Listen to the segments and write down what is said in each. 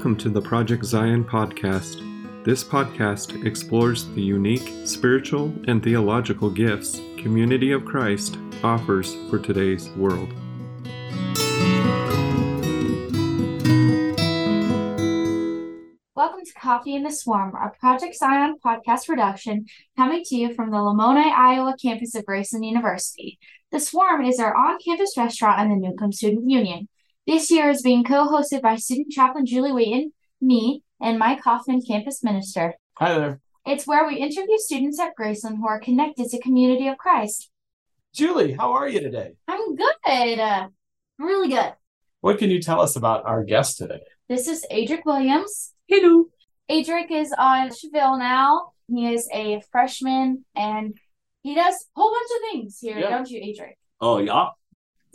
Welcome to the Project Zion podcast. This podcast explores the unique spiritual and theological gifts Community of Christ offers for today's world. Welcome to Coffee in the Swarm, a Project Zion podcast production coming to you from the Lamoni, Iowa campus of Graceland University. The Swarm is our on campus restaurant in the Newcomb Student Union. This year is being co hosted by student chaplain Julie Wheaton, me, and Mike Hoffman, campus minister. Hi there. It's where we interview students at Graceland who are connected to Community of Christ. Julie, how are you today? I'm good. Uh, really good. What can you tell us about our guest today? This is Adric Williams. Hello. Adric is on Cheville now. He is a freshman and he does a whole bunch of things here, Yeah. don't you, Adric? Oh, yeah.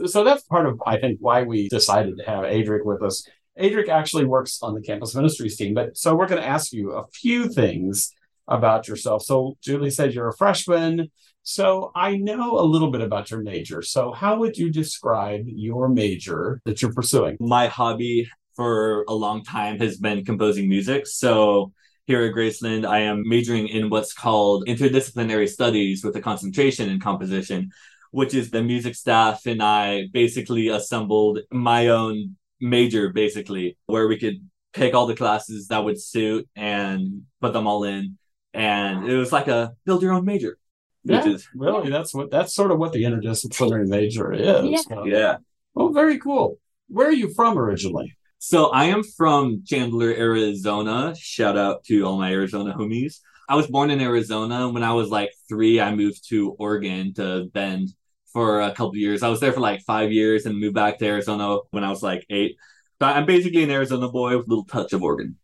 So that's part of, I think, why we decided to have Adric with us. Adric actually works on the campus ministries team, but so we're going to ask you a few things about yourself. So Julie said you're a freshman. So I know a little bit about your major. So how would you describe your major that you're pursuing? my hobby for a long time has been composing music. So here at Graceland, I am majoring in what's called interdisciplinary studies with a concentration in composition, which is the music staff and I basically assembled my own major, basically, where we could pick all the classes that would suit and put them all in. And it was like a build your own major, which Yeah, is, really, that's what that's sort of what the interdisciplinary major is. Yeah. So- yeah. Oh, very cool. Where are you from originally? So I am from Chandler, Arizona. Shout out to all my Arizona homies. I was born in Arizona. When I was like three, I moved to Oregon to Bend for a couple years. I was there for like five years and moved back to Arizona when I was like eight. So I'm basically an Arizona boy with a little touch of Oregon.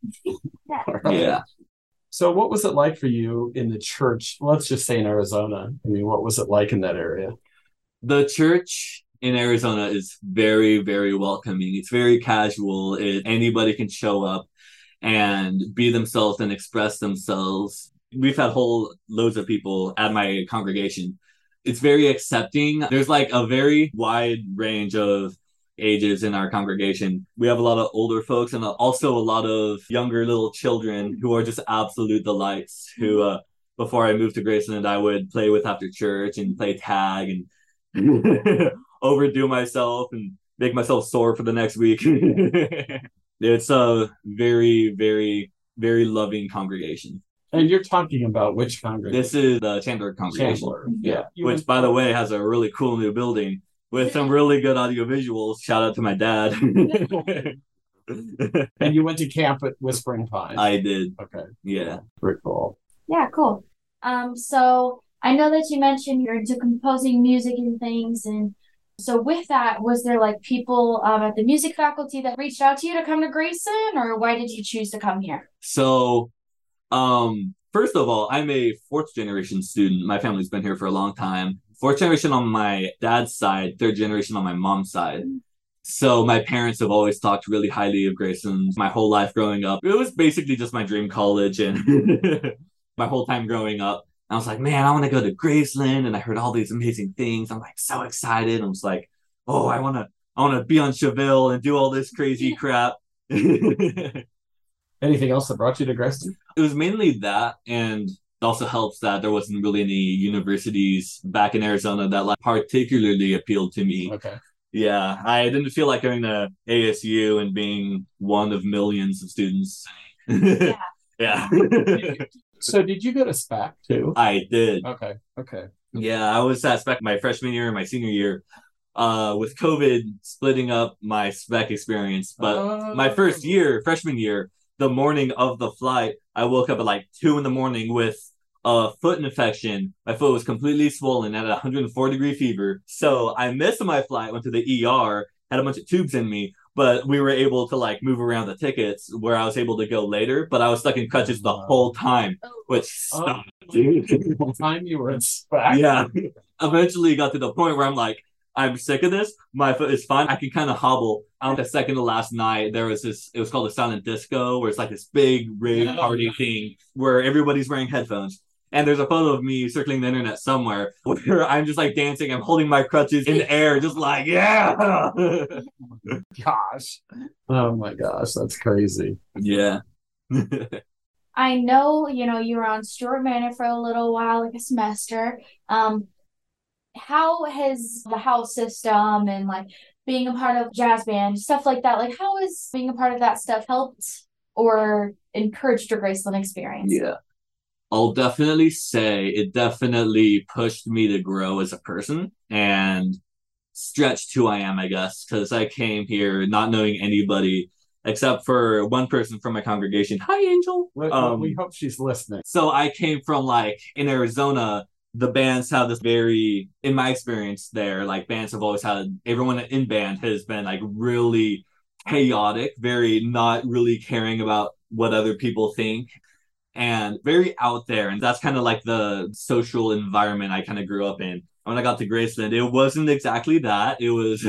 Yeah. So, what was it like for you in the church? Let's just say in Arizona. I mean, what was it like in that area? The church in Arizona is very, very welcoming. It's very casual. It, anybody can show up and be themselves and express themselves. We've had whole loads of people at my congregation. It's very accepting. There's like a very wide range of ages in our congregation. We have a lot of older folks and also a lot of younger little children who are just absolute delights. Who, uh, before I moved to Graceland, I would play with after church and play tag and overdo myself and make myself sore for the next week. it's a very, very, very loving congregation. And you're talking about which congregation? This is the Chandler congregation, Chandler. Yeah. You which, by the way, has a really cool new building with some really good audio visuals. Shout out to my dad. and you went to camp at Whispering Pines. I did, okay. yeah. Very cool. Yeah, cool. Um, so I know that you mentioned you're into composing music and things, and so with that, was there like people um, at the music faculty that reached out to you to come to Graceland, or why did you choose to come here? So, um, first of all, I'm a fourth generation student. My family's been here for a long time. Fourth generation on my dad's side, third generation on my mom's side. So my parents have always talked really highly of Graceland my whole life growing up. It was basically just my dream college and my whole time growing up. I was like, man, I want to go to Graceland and I heard all these amazing things. I'm like so excited. I was like, oh, I want to I want to be on Cheville and do all this crazy crap. it Anything else that brought you to it was mainly that and it also helps that there wasn't really any universities back in Arizona that like particularly appealed to me. Okay. Yeah, I didn't feel like going to ASU and being one of millions of students. Yeah. yeah. So, did you go to SPAC too? I did. Okay. Okay. Yeah, I was at spec my freshman year and my senior year. Uh with COVID splitting up my spec experience. But Oh. my first year, freshman year, the morning of the flight, I woke up at like two in the morning with a foot infection. My foot was completely swollen at 104 degree fever. So I missed my flight, went to the ER, had a bunch of tubes in me, but we were able to like move around the tickets where I was able to go later. But I was stuck in crutches the whole time, which Oh. sucked, dude. The whole time you were in SPAC. yeah. Eventually got to the point where I'm like, I'm sick of this. My foot is fine. I can kind of hobble. On the second to last night, there was this, it was called a silent disco, where it's like this big rave Oh, party yeah. thing where everybody's wearing headphones. And there's a photo of me circling the internet somewhere where I'm just like dancing. I'm holding my crutches in the air, just like, yeah. Gosh. Oh my gosh, that's crazy. yeah. I know, you know, you were on Stuart Manor for a little while, like a semester. Um, how has the house system and like being a part of jazz band, stuff like that, like how has being a part of that stuff helped or encouraged your Graceland experience? Yeah. I'll definitely say it definitely pushed me to grow as a person and stretched who I am, I guess, because I came here not knowing anybody except for one person from my congregation. Hi, Angel. We, Um, we hope she's listening. So I came from like in Arizona, the bands have this very, in my experience there, like bands have always had, everyone in band has been like really chaotic, very not really caring about what other people think and very out there. And that's kind of like the social environment I kind of grew up in. When I got to Graceland, it wasn't exactly that. It was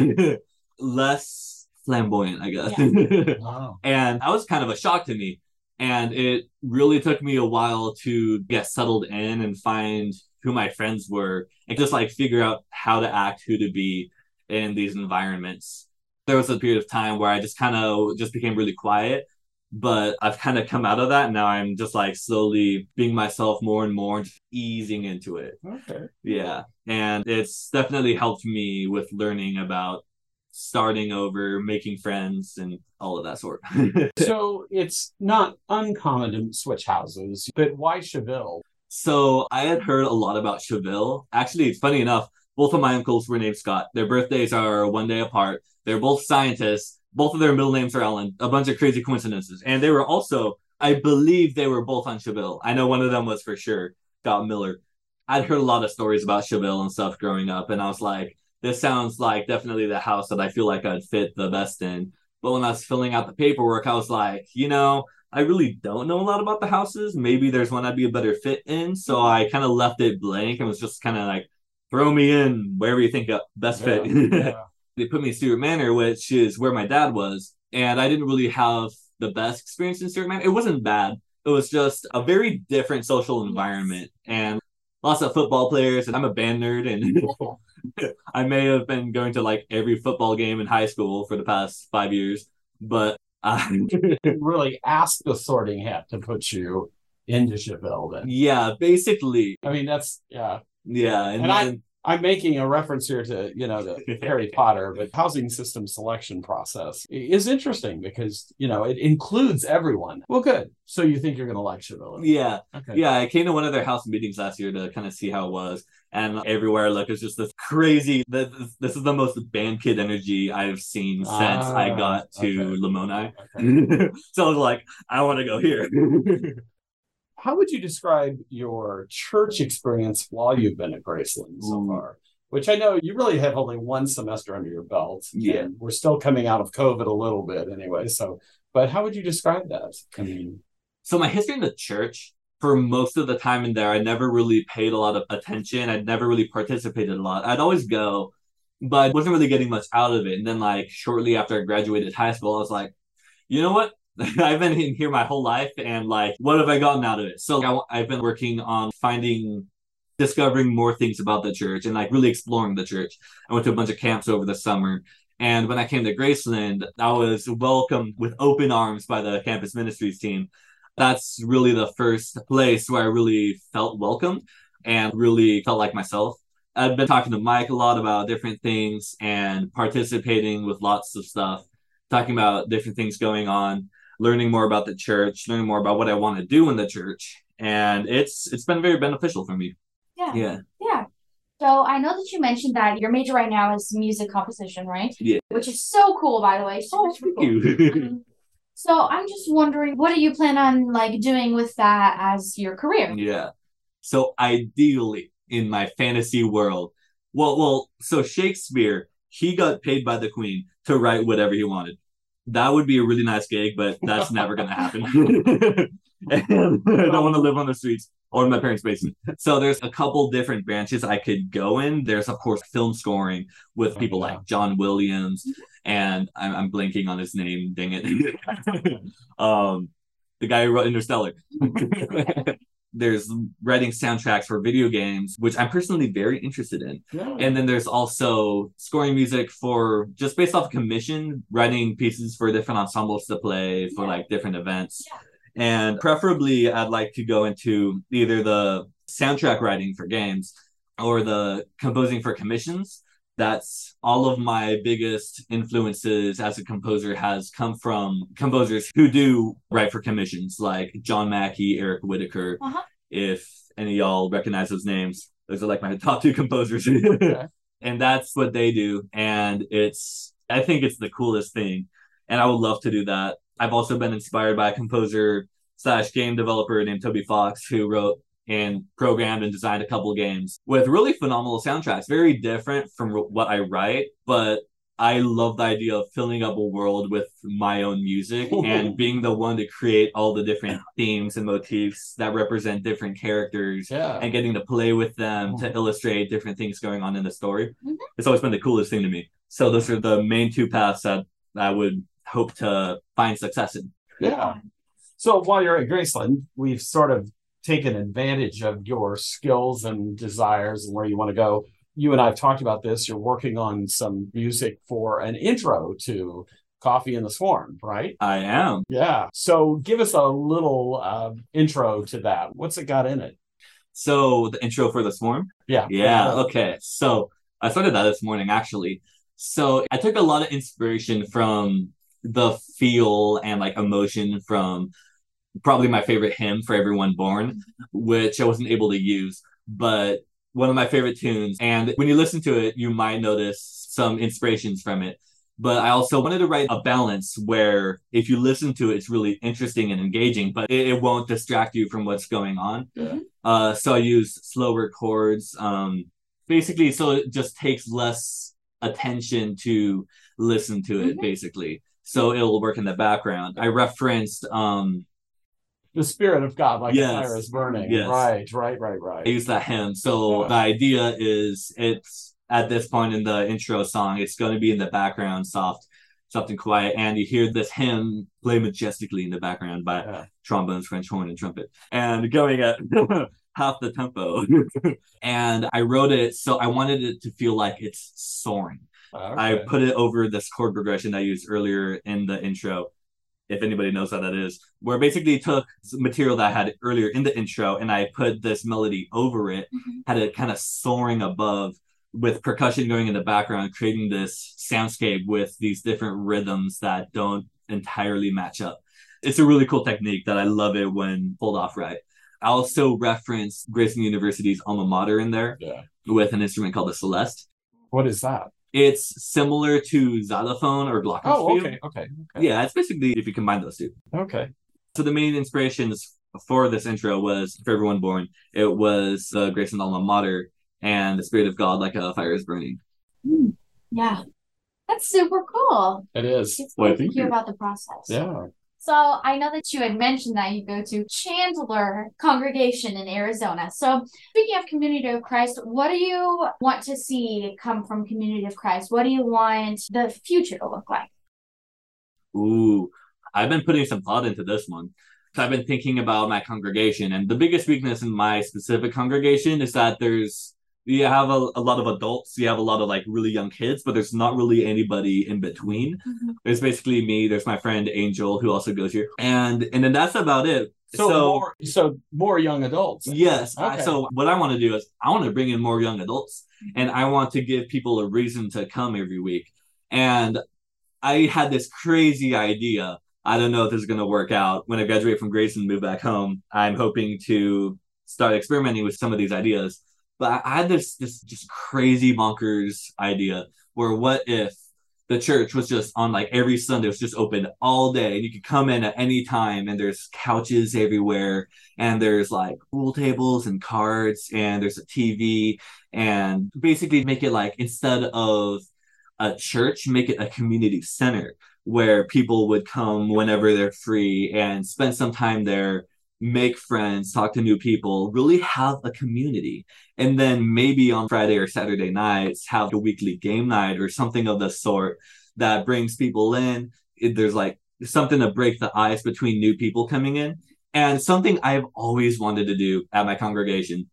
less flamboyant, I guess. Wow. and that was kind of a shock to me and it really took me a while to get settled in and find who my friends were and just like figure out how to act who to be in these environments. There was a period of time where i just kind of just became really quiet but i've kind of come out of that. Now i'm just like slowly being myself more and more just easing into it. Okay. yeah. And it's definitely helped me with learning about starting over making friends and all of that sort. So it's not uncommon to switch houses, but why Cheville? So I had heard a lot about Cheville. Actually, it's funny enough, both of my uncles were named Scott. Their birthdays are one day apart. They're both scientists. Both of their middle names are Ellen. A bunch of crazy coincidences. And they were also, I believe they were both on Cheville. I know one of them was for sure Scott Miller. I'd heard a lot of stories about Cheville and stuff growing up, and I was like, this sounds like definitely the house that I feel like I'd fit the best in. But when I was filling out the paperwork, I was like, you know, I really don't know a lot about the houses. Maybe there's one I'd be a better fit in. So I kind of left it blank and was just kind of like, throw me in wherever you think uh, best fit. Yeah. they put me in Stewart Manor, which is where my dad was. And I didn't really have the best experience in Stewart Manor. It wasn't bad. It was just a very different social environment and lots of football players. And I'm a band nerd. And I may have been going to like every football game in high school for the past five years. But uh, really ask the sorting hat to put you into Cheville then. yeah, basically. I mean, that's, yeah. Yeah. And, And I- then- I'm making a reference here to, you know, to Harry Potter, but housing system selection process is interesting because, you know, it includes everyone. Well, good. So you think you're going to like Cheville? yeah. Okay. Yeah, I came to one of their house meetings last year to kind of see how it was, and everywhere I look is just this crazy. This, this is the most band kid energy I've seen since I Ah, got to okay. Lamoni. Okay. so I was like, I want to go here. How would you describe your church experience while you've been at Graceland so far? Which I know you really have only one semester under your belt. Yeah. and we're still coming out of COVID a little bit anyway. So, but how would you describe that? I mean, so my history in the church, for most of the time in there, I never really paid a lot of attention. I'd never really participated a lot. I'd always go, but wasn't really getting much out of it. And then, like shortly after I graduated high school, I was like, you know what? I've been in here my whole life, and like, what have I gotten out of it? So I, I've been working on finding, discovering more things about the church, and like really exploring the church. I went to a bunch of camps over the summer, and when I came to Graceland, I was welcomed with open arms by the campus ministries team. That's really the first place where I really felt welcomed and really felt like myself. I've been talking to Mike a lot about different things and participating with lots of stuff, talking about different things going on, learning more about the church, learning more about what I want to do in the church. And it's it's been very beneficial for me. Yeah. Yeah. Yeah. So I know that you mentioned that your major right now is music composition, right? Yeah. Which is so cool, by the way. Super, super cool. you. So I'm just wondering, what do you plan on like doing with that as your career? Yeah. So ideally, in my fantasy world, well, well, so Shakespeare, he got paid by the Queen to write whatever he wanted. That would be a really nice gig, but that's never gonna happen. I don't want to live on the streets or in my parents' basement. So there's a couple different branches I could go in. There's of course film scoring with people Oh, yeah. like John Williams, and I'm, I'm blanking on his name. Dang it. um, the guy who wrote Interstellar. there's writing soundtracks for video games, which I'm personally very interested in. Yeah. And then there's also scoring music for just based off commission, writing pieces for different ensembles to play for Yeah. like different events. Yeah. And preferably, I'd like to go into either the soundtrack writing for games or the composing for commissions. That's all of my biggest influences as a composer has come from composers who do write for commissions, like John Mackey, Eric Whitacre. Uh-huh. If any of y'all recognize those names, those are like my top two composers. and that's what they do. And it's, I think it's the coolest thing. And I would love to do that. I've also been inspired by a composer slash game developer named Toby Fox, who wrote and programmed and designed a couple of games with really phenomenal soundtracks. Very different from what I write, but I love the idea of filling up a world with my own music and being the one to create all the different themes and motifs that represent different characters Yeah. and getting to play with them to illustrate different things going on in the story. Mhm. It's always been the coolest thing to me. So those are the main two paths that I would hope to find success in. Yeah. So while you're at Graceland, we've sort of taken advantage of your skills and desires and where you want to go. You and I have talked about this. You're working on some music for an intro to Coffee in the Swarm, right? I am. Yeah. So give us a little uh, intro to that. What's it got in it? So the intro for the swarm. Yeah. Yeah. Okay. So I started that this morning actually. So I took a lot of inspiration from the feel and like emotion from probably my favorite hymn for everyone born, which I wasn't able to use, but one of my favorite tunes. And when you listen to it, you might notice some inspirations from it. But I also wanted to write a balance where if you listen to it, it's really interesting and engaging, but it, it won't distract you from what's going on. Yeah. Uh, so I use slower chords. Um, basically, so it just takes less attention to listen to it, Mhm. basically. So it'll work in the background. I referenced um The Spirit of God, like Yes. a fire is burning. Yes. Right, right, right, I right. use that hymn. So Yeah. the idea is it's at this point in the intro song, it's going to be in the background, soft, something quiet, and you hear this hymn play majestically in the background by Yeah. trombones, French horn, and trumpet, and going at half the tempo. and I wrote it so I wanted it to feel like it's soaring. I put it over this chord progression I used earlier in the intro. If anybody knows how that is, where basically took material that I had earlier in the intro and I put this melody over it, Mhm. had it kind of soaring above with percussion going in the background, creating this soundscape with these different rhythms that don't entirely match up. It's a really cool technique that I love it when pulled off right. I also reference Graceland University's alma mater in there Yeah. with an instrument called the Celeste. What is that? It's similar to xylophone or glockenspiel. Oh, okay, okay, okay. Yeah, it's basically if you combine those two. Okay. So the main inspirations for this intro was for everyone born. It was the Graceland alma mater and the spirit of God, like a fire is burning. Mm, Yeah. That's super cool. It is. It's Well, cool to thank hear you. about the process. Yeah. So I know that you had mentioned that you go to Chandler Congregation in Arizona. So speaking of Community of Christ, what do you want to see come from Community of Christ? What do you want the future to look like? Ooh, I've been putting some thought into this one. So I've been thinking about my congregation, and the biggest weakness in my specific congregation is that there's you have a, a lot of adults, you have a lot of like really young kids, but there's not really anybody in between. Mm-hmm. There's basically me, there's my friend Angel who also goes here, and and then that's about it. So, more so more young adults. Yes. I- Okay. so what I want to do is I want to bring in more young adults mm-hmm. and I want to give people a reason to come every week. And I had this crazy idea. I don't know if this is going to work out. When I graduate from Graceland and move back home, I'm hoping to start experimenting with some of these ideas. But I had this this just crazy bonkers idea where what if the church was just on like every Sunday was just open all day and you could come in at any time and there's couches everywhere and there's like pool tables and cards and there's a TV and basically make it like instead of a church, make it a community center where people would come whenever they're free and spend some time there, make friends, talk to new people, really have a community. And then maybe on Friday or Saturday nights, have a weekly game night or something of the sort that brings people in. It- there's like something to break the ice between new people coming in And something I've always wanted to do at my congregation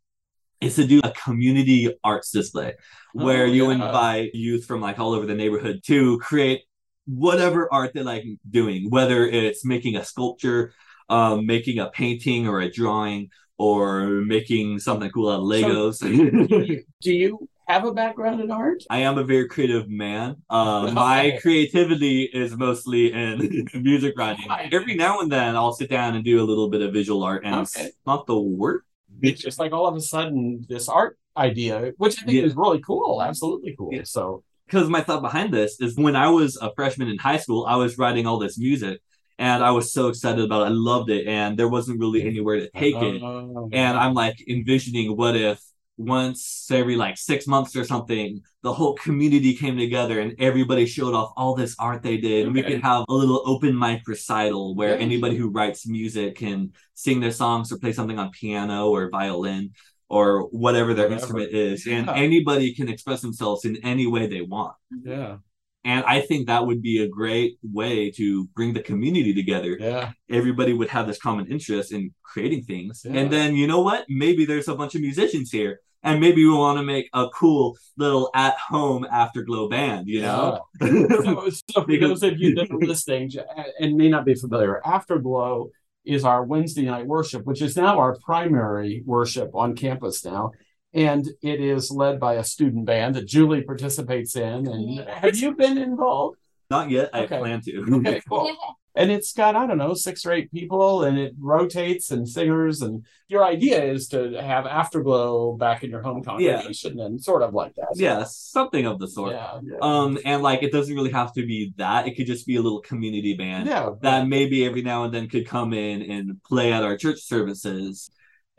is to do a community arts display oh, where Oh, you yeah. invite youth from like all over the neighborhood to create whatever art they like doing, whether it's making a sculpture, um, making a painting or a drawing, or making something cool out of Legos. do, you, do you have a background in art? I am a very creative man. Uh, my creativity is mostly in music writing. Every now and then, I'll sit down and do a little bit of visual art, and Okay. it's not the work. It's just like all of a sudden this art idea, which I think Yeah. is really cool, absolutely cool. Yeah. So because my thought behind this is when I was a freshman in high school, I was writing all this music and I was so excited about it. I loved it. And there wasn't really anywhere to take it. Oh. And I'm like envisioning what if once every like six months or something, the whole community came together and everybody showed off all this art they did. And we could have a little open mic recital where Yeah. anybody who writes music can sing their songs or play something on piano or violin or whatever their Whatever. instrument is. And anybody can express themselves in any way they want. yeah, And I think that would be a great way to bring the community together. yeah, Everybody would have this common interest in creating things. Yeah. And then, you know what? Maybe there's a bunch of musicians here. And maybe we want to make a cool little at home afterglow band, you know? so, so for those of you that are listening and may not be familiar, Afterglow is our Wednesday night worship, which is now our primary worship on campus now. And it is led by a student band that Julie participates in. And have you been involved? Not yet. I Okay. plan to. Okay, cool. And it's got, I don't know, six or eight people and it rotates and singers. And your idea is to have Afterglow back in your home congregation and sort of like that. yeah, something of the sort. Yeah. Yeah. Um, and like it doesn't really have to be that. It could just be a little community band. yeah. that maybe every now and then could come in and play at our church services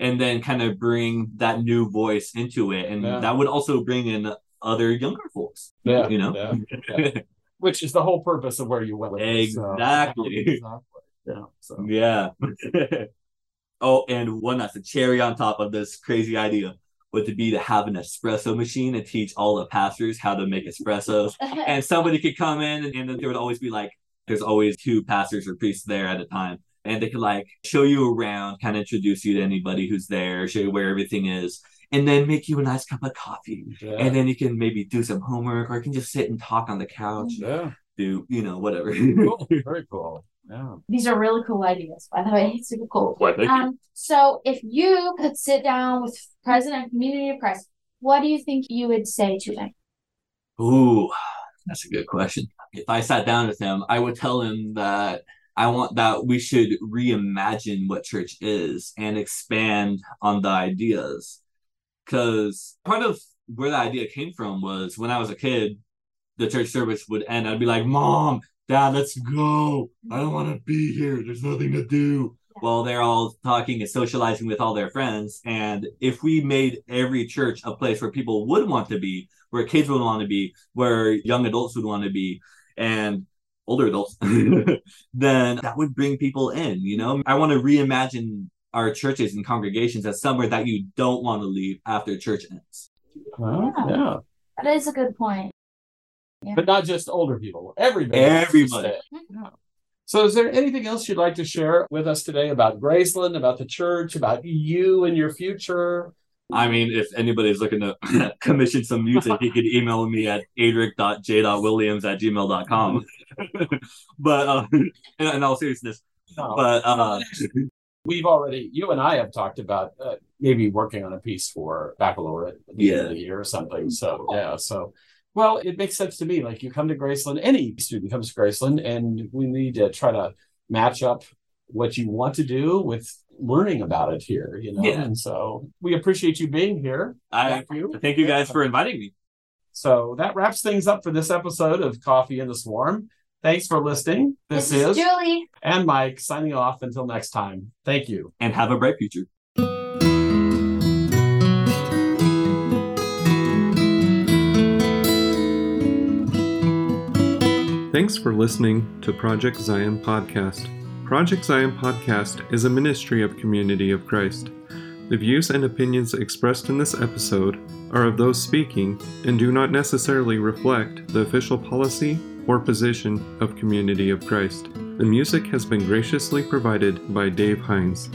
and then kind of bring that new voice into it and Yeah. that would also bring in other younger folks Yeah. you know Yeah. Yeah. which is the whole purpose of where you will Exactly. exactly. Yeah. So yeah oh and one that's a cherry on top of this crazy idea would to be to have an espresso machine and teach all the pastors how to make espressos and somebody could come in and, and then there would always be like there's always two pastors or priests there at a time and they could like show you around kind of introduce you to anybody who's there show you where everything is and then make you a nice cup of coffee yeah. and then you can maybe do some homework or you can just sit and talk on the couch yeah. do you know whatever Cool. Very cool. Yeah. These are really cool ideas, by the way. Super cool. Why, thank you. Um, so if you could sit down with President of Community of Christ, what do you think you would say to them? Ooh, that's a good question. If I sat down with him, I would tell him that I want that we should reimagine what church is and expand on the ideas. Because part of where the idea came from was when I was a kid, the church service would end. I'd be like, Mom, Dad, let's go. I don't want to be here. There's nothing to do. While they're all talking and socializing with all their friends. And if we made every church a place where people would want to be, where kids would want to be, where young adults would want to be, and older adults, then that would bring people in. You know, I want to reimagine our churches and congregations as somewhere that you don't want to leave after church ends. Well, Yeah. yeah. That is a good point. But not just older people. Everybody. Everybody. has to stay. Yeah. So is there anything else you'd like to share with us today about Graceland, about the church, about you and your future? I mean, if anybody's looking to commission some music, you could email me at adric.j.williams at gmail.com. but uh, in, in all seriousness, No. but uh, we've already you and I have talked about uh, maybe working on a piece for baccalaureate at the end of Yeah. the year or something. So yeah, so well, it makes sense to me. Like you come to Graceland, any student comes to Graceland, and we need to try to match up what you want to do with learning about it here. You know, Yeah. and so we appreciate you being here. I Thank you. thank you guys for inviting me. So that wraps things up for this episode of Coffee in the Swarm. Thanks for listening. This, is Julie. and Mike signing off until next time. Thank you. and have a bright future. Thanks for listening to Project Zion Podcast. Project Zion Podcast is a ministry of Community of Christ. The views and opinions expressed in this episode are of those speaking and do not necessarily reflect the official policy or position of Community of Christ. The music has been graciously provided by Dave Hines.